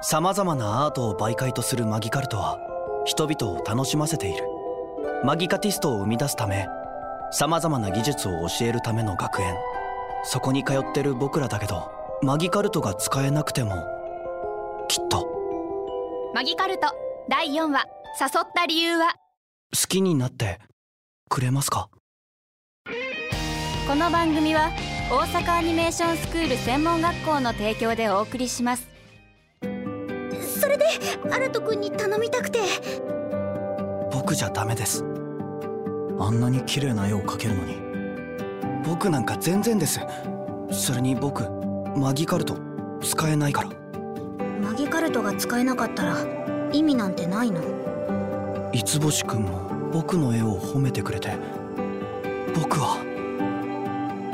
様々なアートを媒介とするマギカルトは人々を楽しませている。マギカティストを生み出すため様々な技術を教えるための学園。そこに通ってる僕らだけどマギカルトが使えなくてもきっと。マギカルト第4話誘った理由は？好きになってくれますか？この番組は大阪アニメーションスクール専門学校の提供でお送りしますそれでアルト君に頼みたくて。僕じゃダメです。あんなに綺麗な絵を描けるのに。僕なんか全然です。それに僕マギカルト使えないから。マギカルトが使えなかったら意味なんてないの？五つ星くんも僕の絵を褒めてくれて。僕は。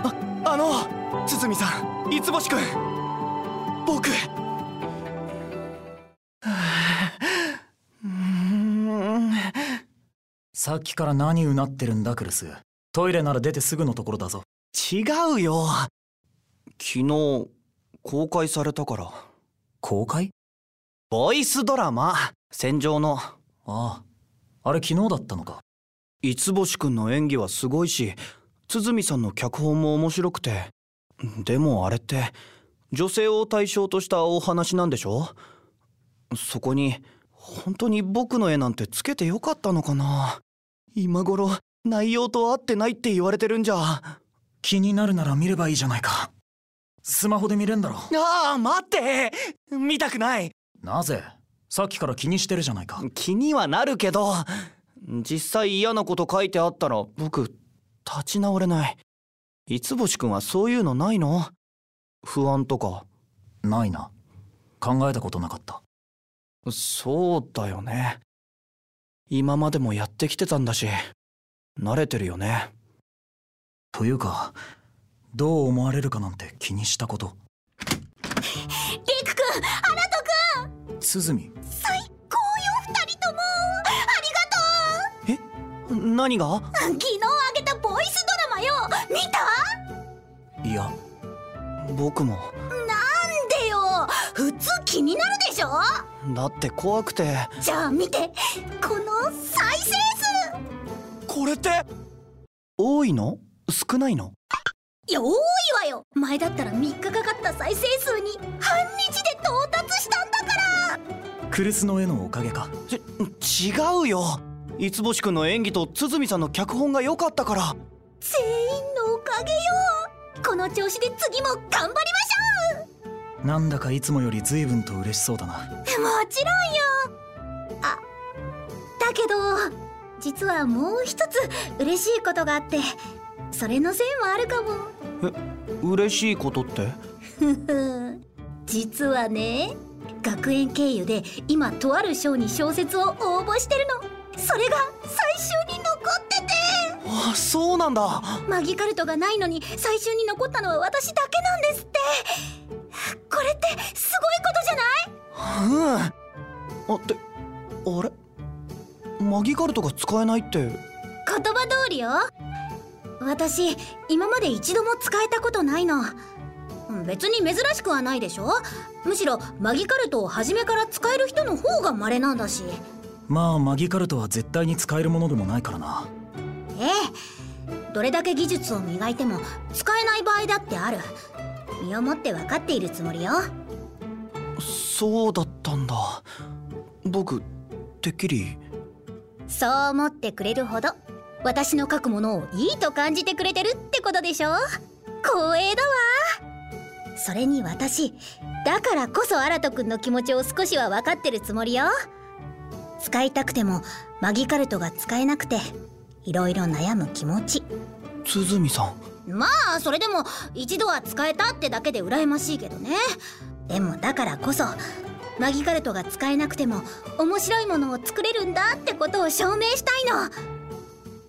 ああの堤さん五つ星くん僕さっきから何うなってるんだクルス。トイレなら出てすぐのところだぞ。違うよ。昨日公開されたから。公開？ボイスドラマ。戦場の。ああ。あれ昨日だったのか。五つ星くんの演技はすごいし鼓さんの脚本も面白くて。でもあれって女性を対象としたお話なんでしょ？そこに本当に僕の絵なんてつけてよかったのかな？今頃内容と合ってないって言われてるんじゃ。気になるなら見ればいいじゃないか。スマホで見れんだろ。ああ待って。見たくない。なぜ？さっきから気にしてるじゃないか。気にはなるけど実際嫌なこと書いてあったら僕立ち直れない。五星くんはそういうのないの？不安とか？ないな。考えたことなかった。そうだよね今までもやってきてたんだし慣れてるよね。というかどう思われるかなんて気にしたこと。リク君アラト鼓君最高よ二人とも。ありがとう。何が？昨日あげたボイスドラマよ。見た？いや僕も。なんでよ。普通ょ？だって怖くて。じゃあ見て。この再生数。これって？多いの？少ないの？いや多いわよ。前だったら3日かかった再生数に半日で到達したんだから。クルスの絵のおかげか。ち違うよ。五星くんの演技と鼓さんの脚本が良かったから。全員のおかげよ。この調子で次も頑張りましょなんだかいつもより随分と嬉しそうだな。うもちろんよ。あだけど実はもう一つ嬉しいことがあってそれのせいもあるかも。嬉しいことって？実はね学園経由で今とある賞に小説を応募してるの。それが最終に残ってて。あそうなんだ。マギカルトがないのに最終に残ったのは私だけなんですってこれってすごいことじゃない？うん。あってあれ？マギカルトが使えないって。言葉通りよ。私今まで一度も使えたことないの。別に珍しくはないでしょ？むしろマギカルトを初めから使える人の方が稀なんだし。まあマギカルトは絶対に使えるものでもないからな。ええ。どれだけ技術を磨いても使えない場合だってある身をもって分かっているつもりよ。そうだったんだ。僕てっきり。そう思ってくれるほど私の書くものをいいと感じてくれてるってことでしょ。光栄だわ。それに私だからこそアラト君の気持ちを少しは分かってるつもりよ。使いたくてもマギカルトが使えなくていろいろ悩む気持ち。鼓さんまあそれでも一度は使えたってだけで羨ましいけどね。でもだからこそマギカルトが使えなくても面白いものを作れるんだってことを証明したいの。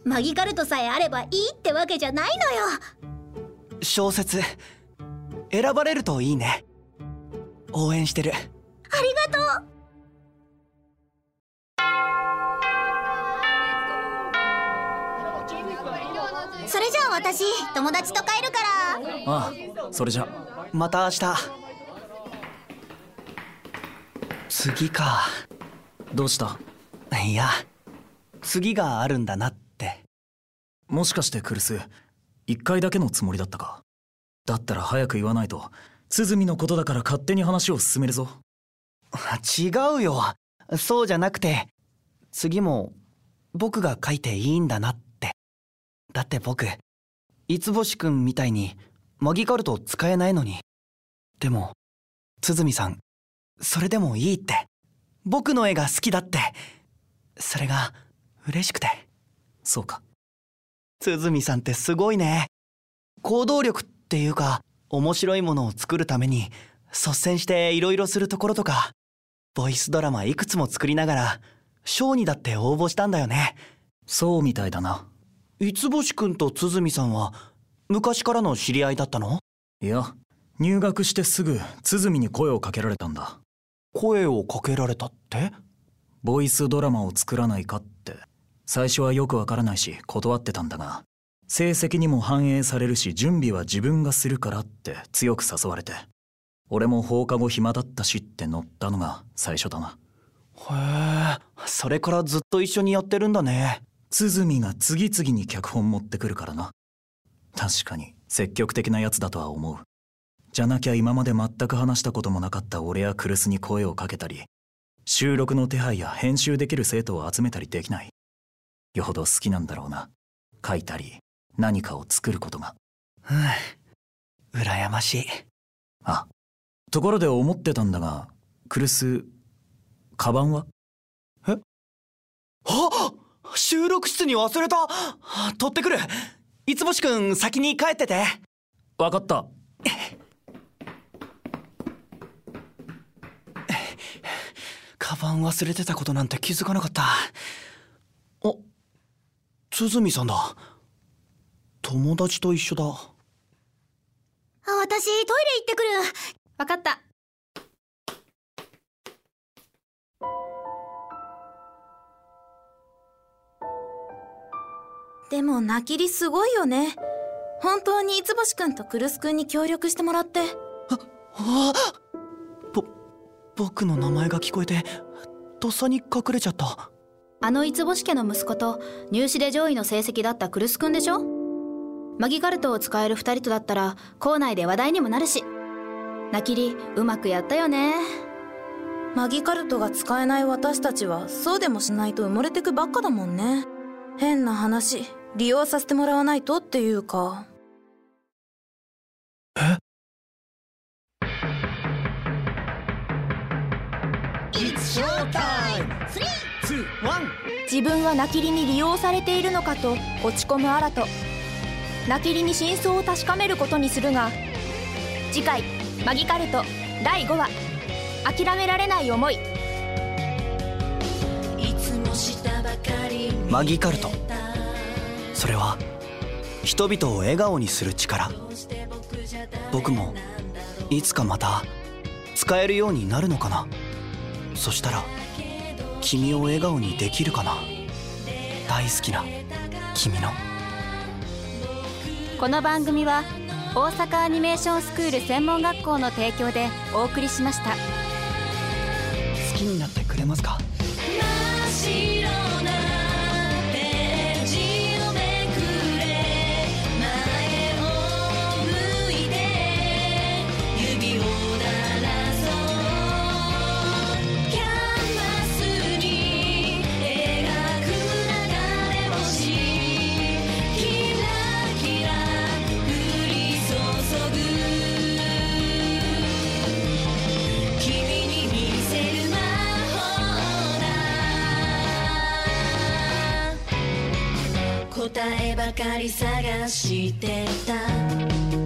マギカルトさえあればいいってわけじゃないのよ。小説選ばれるといいね。応援してる。ありがとう私友達と帰るから。ああそれじゃ。また明日。次か。どうした？いや次があるんだなって。もしかしてクルス一回だけのつもりだったか？だったら早く言わないと。鼓のことだから勝手に話を進めるぞ。違うよ。そうじゃなくて次も僕が書いていいんだなって。だって僕五星くんみたいにマギカルト使えないのに。でも鼓さんそれでもいいって。僕の絵が好きだって。それが嬉しくて。そうか。鼓さんってすごいね。行動力っていうか面白いものを作るために率先していろいろするところとか。ボイスドラマいくつも作りながら賞にだって応募したんだよね。そうみたいだな。五星くんと鼓さんは昔からの知り合いだったの？いや入学してすぐ鼓に声をかけられたんだ。声をかけられたって？ボイスドラマを作らないかって。最初はよくわからないし断ってたんだが。成績にも反映されるし準備は自分がするからって強く誘われて。俺も放課後暇だったしって乗ったのが最初だな。へえそれからずっと一緒にやってるんだね鼓が次々に脚本持ってくるからな。確かに積極的なやつだとは思う。じゃなきゃ今まで全く話したこともなかった俺やクルスに声をかけたり収録の手配や編集できる生徒を集めたりできない。よほど好きなんだろうな。書いたり何かを作ることが。うん。羨ましい。あところで思ってたんだがクルスカバンは？あ収録室に忘れた。取ってくる。五星くん先に帰ってて。分かった。カバン忘れてたことなんて気づかなかった。あ鼓さんだ。友達と一緒だ。あ私トイレ行ってくる。わかったでも泣きりすごいよね。本当に五星くんとクルスくんに協力してもらって。あぼ僕の名前が聞こえてとっさに隠れちゃった。あの五星家の息子と入試で上位の成績だったクルスくんでしょ？マギカルトを使える二人とだったら校内で話題にもなるし。泣きりうまくやったよね。マギカルトが使えない私たちはそうでもしないと埋もれてくばっかだもんね。変な話利用させてもらわないとっていうか。え？自分はナキリに利用されているのかと落ち込むアラトナキリに真相を確かめることにするが次回「マギカルト」第5話「諦められない思い」マギカルトそれは人々を笑顔にする力。僕もいつかまた使えるようになるのかな。そしたら君を笑顔にできるかな。大好きな君の。この番組は大阪アニメーションスクール専門学校の提供でお送りしました。好きになってくれますか？えばかり探してた